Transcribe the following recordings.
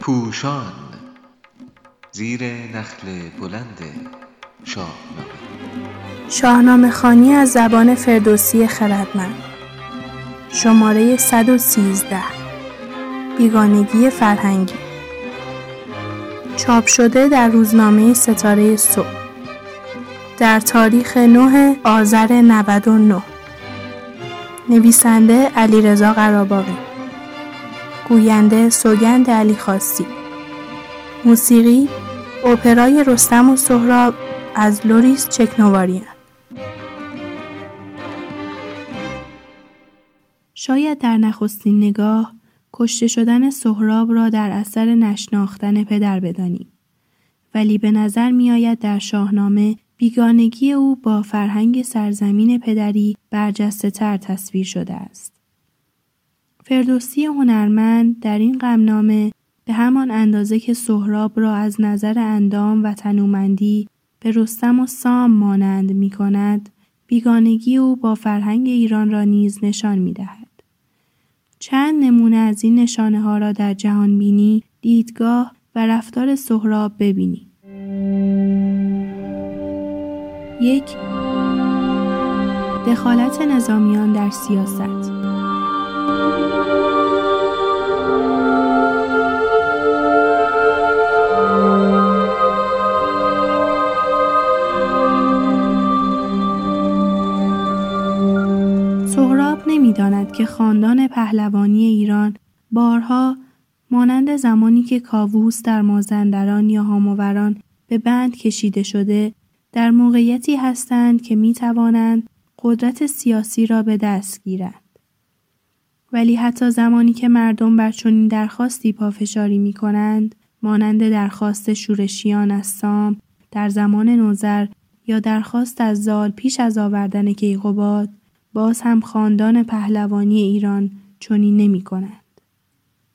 پوشان زیر نخل بلند شاهنامه. شاهنامه خانی از زبان فردوسی خردمند. شماره 113 بیگانگی فرهنگی. چاپ شده در روزنامه ستاره صبح. در تاریخ 9 آذر 99 نویسنده علیرضا قراباقی. گوینده سوگند علی خاصی. موسیقی اپرای رستم و سهراب از لوریس چکنواریان شاید در نخستین نگاه کشته شدن سهراب را در اثر نشناختن پدر بدانیم. ولی به نظر می آید در شاهنامه بیگانگی او با فرهنگ سرزمین پدری برجسته تر تصویر شده است. فردوسی هنرمند در این غمنامه به همان اندازه که سهراب را از نظر اندام و تنومندی به رستم و سام مانند می کند، بیگانگی او با فرهنگ ایران را نیز نشان می دهد. چند نمونه از این نشانه ها را در جهان بینی، دیدگاه و رفتار سهراب ببینید. یک دخالت نظامیان در سیاست. سهراب نمی‌داند که خاندان پهلوانی ایران بارها مانند زمانی که کاووس در مازندران یا هاماوران به بند کشیده شده در موقعیتی هستند که می توانند قدرت سیاسی را به دست گیرند. ولی حتی زمانی که مردم بر چنین درخواستی پافشاری می کنند، مانند درخواست شورشیان از سام در زمان نوزر یا درخواست از زال پیش از آوردن کیقوباد باز هم خاندان پهلوانی ایران چنین نمی کنند.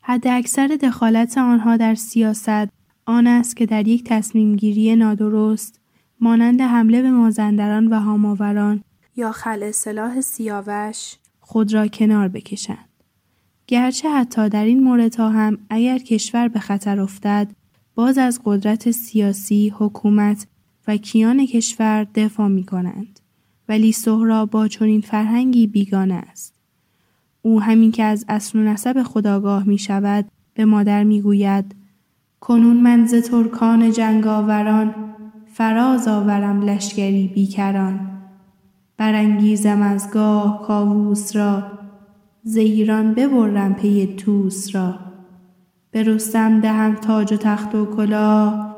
حد اکثر دخالت آنها در سیاست آن است که در یک تصمیم گیری نادرست مانند حمله به مازندران و هاماوران یا خل سلاح سیاوش خود را کنار بکشند. گرچه حتی در این موردها هم اگر کشور به خطر افتد باز از قدرت سیاسی، حکومت و کیان کشور دفاع می کنند. ولی سهراب با چنین فرهنگی بیگانه است. او همین که از اصل و نسب خداگاه می شود به مادر می گوید کنون من ز ترکان جنگاوران فراز آورم لشکری بیکران. برانگیزم از گاه کاووس را ز ایران ببرم پی توس را. به رستم دهم تاج و تخت و کلاه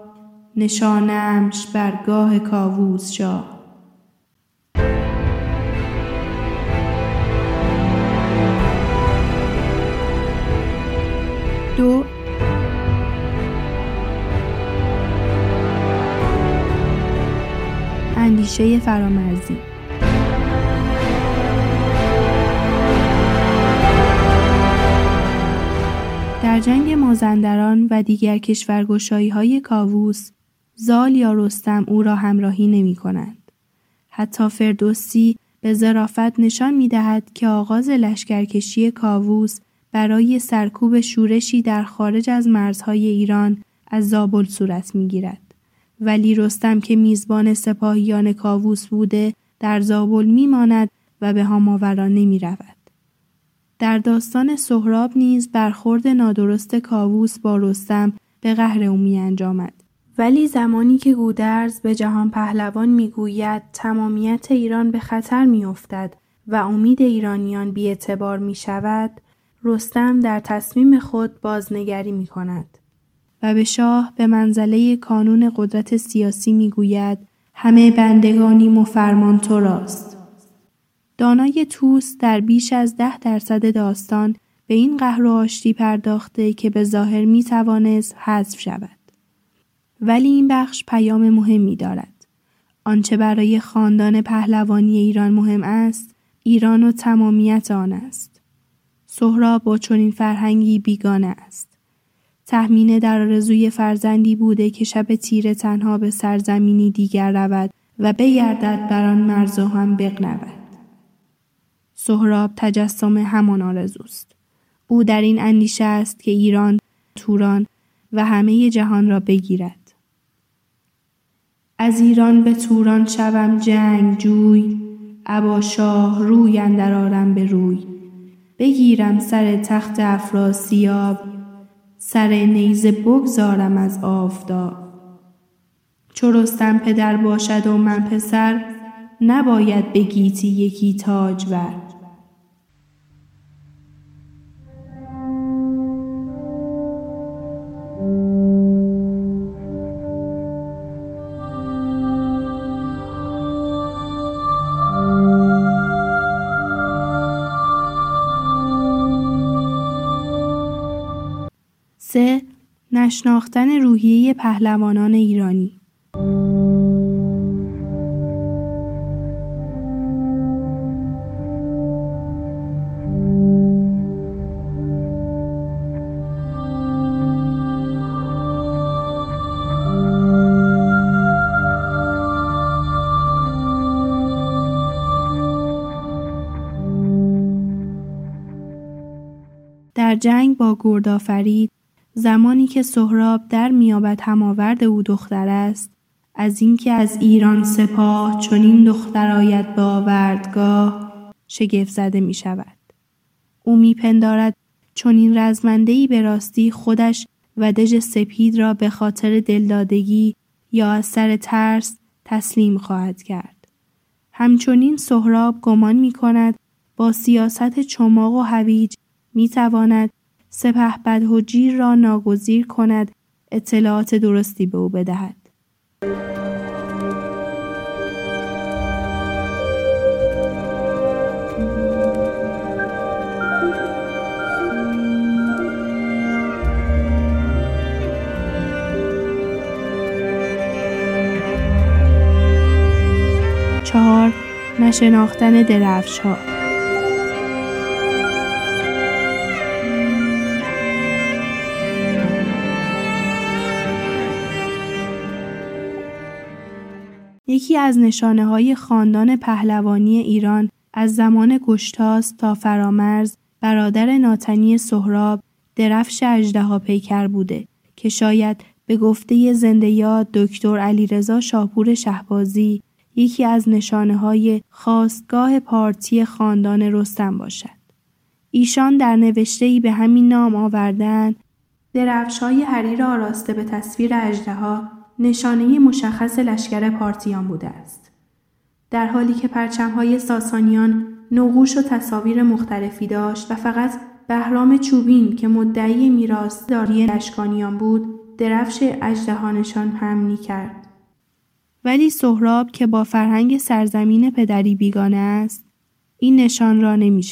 نشانمش بر گاه کاووس شاه. اندیشه فرامرزی در جنگ مازندران و دیگر کشورگشایی های کاووس زال یا رستم او را همراهی نمی کنند. حتی فردوسی به ظرافت نشان می دهد که آغاز لشکرکشی کاووس برای سرکوب شورشی در خارج از مرزهای ایران از زابل صورت می گیرد. ولی رستم که میزبان سپاهیان کاووس بوده در زابل میماند و به هاماوران نمی رود. در داستان سهراب نیز برخورد نادرست کاووس با رستم به قهر او می انجامد. ولی زمانی که گودرز به جهان پهلوان می‌گوید تمامیت ایران به خطر میافتد و امید ایرانیان بیاعتبار می شود، رستم در تصمیم خود بازنگری می کند. و به شاه به منزله کانون قدرت سیاسی می‌گوید همه بندگانی و فرمان تو راست. دانای توس در بیش از ده درصد داستان به این قهر و آشتی پرداخته که به ظاهر می توانست حذف شود. ولی این بخش پیام مهمی دارد. آنچه برای خاندان پهلوانی ایران مهم است، ایران و تمامیت آن است. سهراب با چنین فرهنگی بیگانه است. تهمینه در آرزوی فرزندی بوده که شب تیره تنها به سرزمینی دیگر رود و بگردد بر آن مرز هم بغنود سهراب تجسم همان آرزوست. او در این اندیشه است که ایران، توران و همه جهان را بگیرد. از ایران به توران شوم جنگ جوی ابا شاه روی اندر آرم به روی بگیرم سر تخت افراسیاب سر نیزه بگذارم از آفتاب. چو رستم پدر باشد و من پسر نباید به گیتی یکی تاج بر نشناختن روحیه پهلوانان ایرانی. در جنگ با گردآفرید زمانی که سهراب در میابد هماورد او دختر است از اینکه از ایران سپاه چنین دختر آید به آوردگاه شگفت زده می شود. او میپندارد چنین رزمندهای به راستی خودش و دژ سپید را به خاطر دلدادگی یا از سر ترس تسلیم خواهد کرد. همچنین سهراب گمان می کند با سیاست چماق و هویج می تواند سپه بدهجیر را ناگزیر کند اطلاعات درستی به او بدهد. چهار نشناختن درفش ها یکی از نشانه های خاندان پهلوانی ایران از زمان گشتاس تا فرامرز برادر ناتنی سهراب درفش اژدها پیکر بوده که شاید به گفته زنده یاد دکتر علیرضا شاپور شهبازی یکی از نشانه های خواستگاه پارتی خاندان رستم باشد. ایشان در نوشته به همین نام آوردن درفش های حریر آراسته به تصویر اجدها نشانه مشخص لشکر پارتیان بوده است. در حالی که پرچمهای ساسانیان نقوش و تصاویر مختلفی داشت و فقط بهرام چوبین که مدعی میراث داری لشکانیان بود درفش اجدهانشان هم کرد. ولی سهراب که با فرهنگ سرزمین پدری بیگانه است این نشان را نمی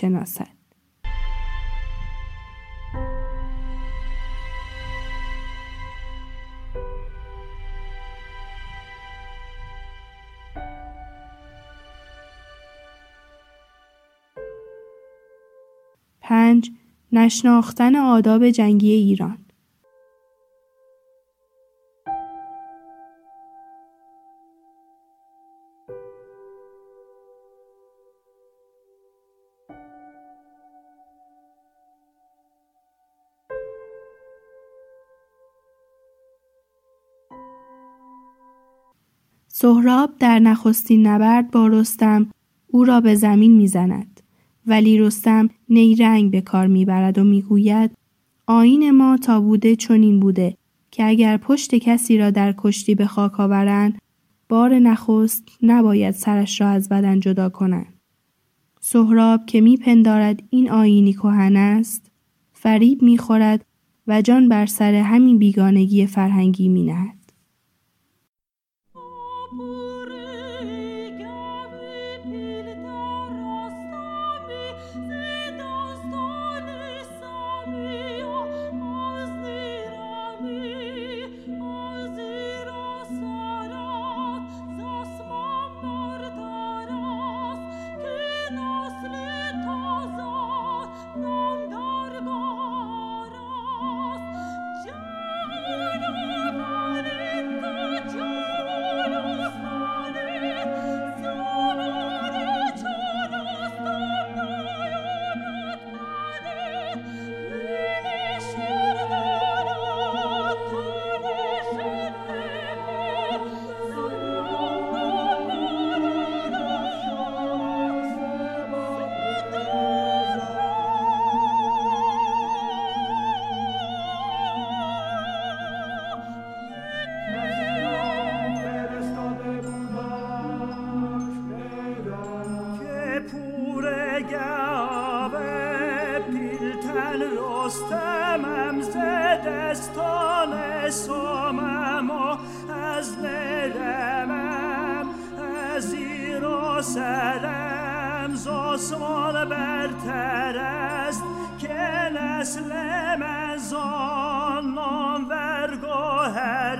پنج نشناختن آداب جنگی ایران سهراب در نخستین نبرد با رستم او را به زمین می‌زند. ولی رستم نیرنگ به کار می‌برد و می‌گوید آین ما تا بوده چنین بوده که اگر پشت کسی را در کشتی به خاک آورند بار نخست نباید سرش را از بدن جدا کنند. سهراب که میپندارد این آینی کهن است فریب می‌خورد و جان بر سر همین بیگانگی فرهنگی مینهد. perest Ke nesle mezanam vergo her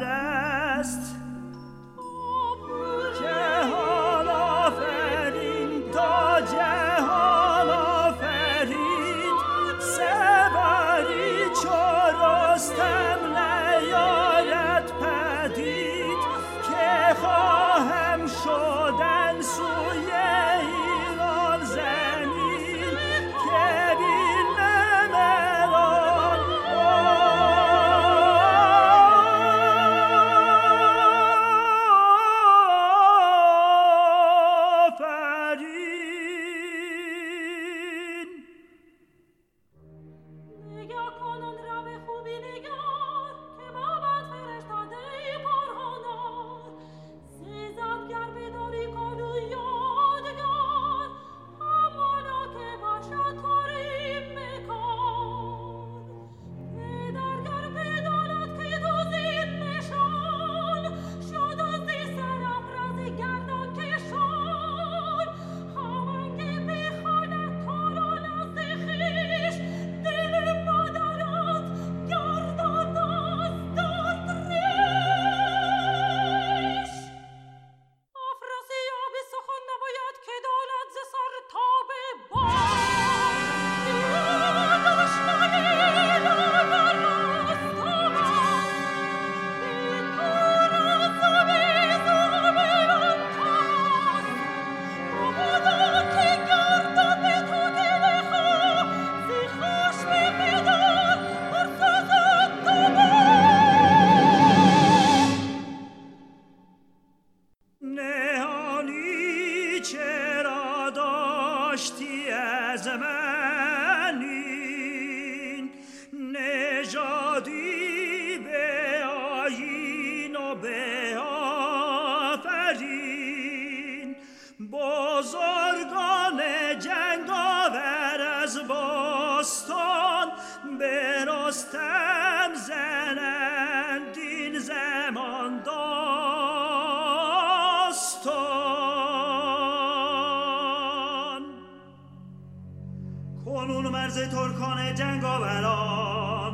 مرز ترکان جنگ آوران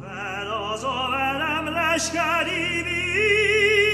فراز آورم لشکری بی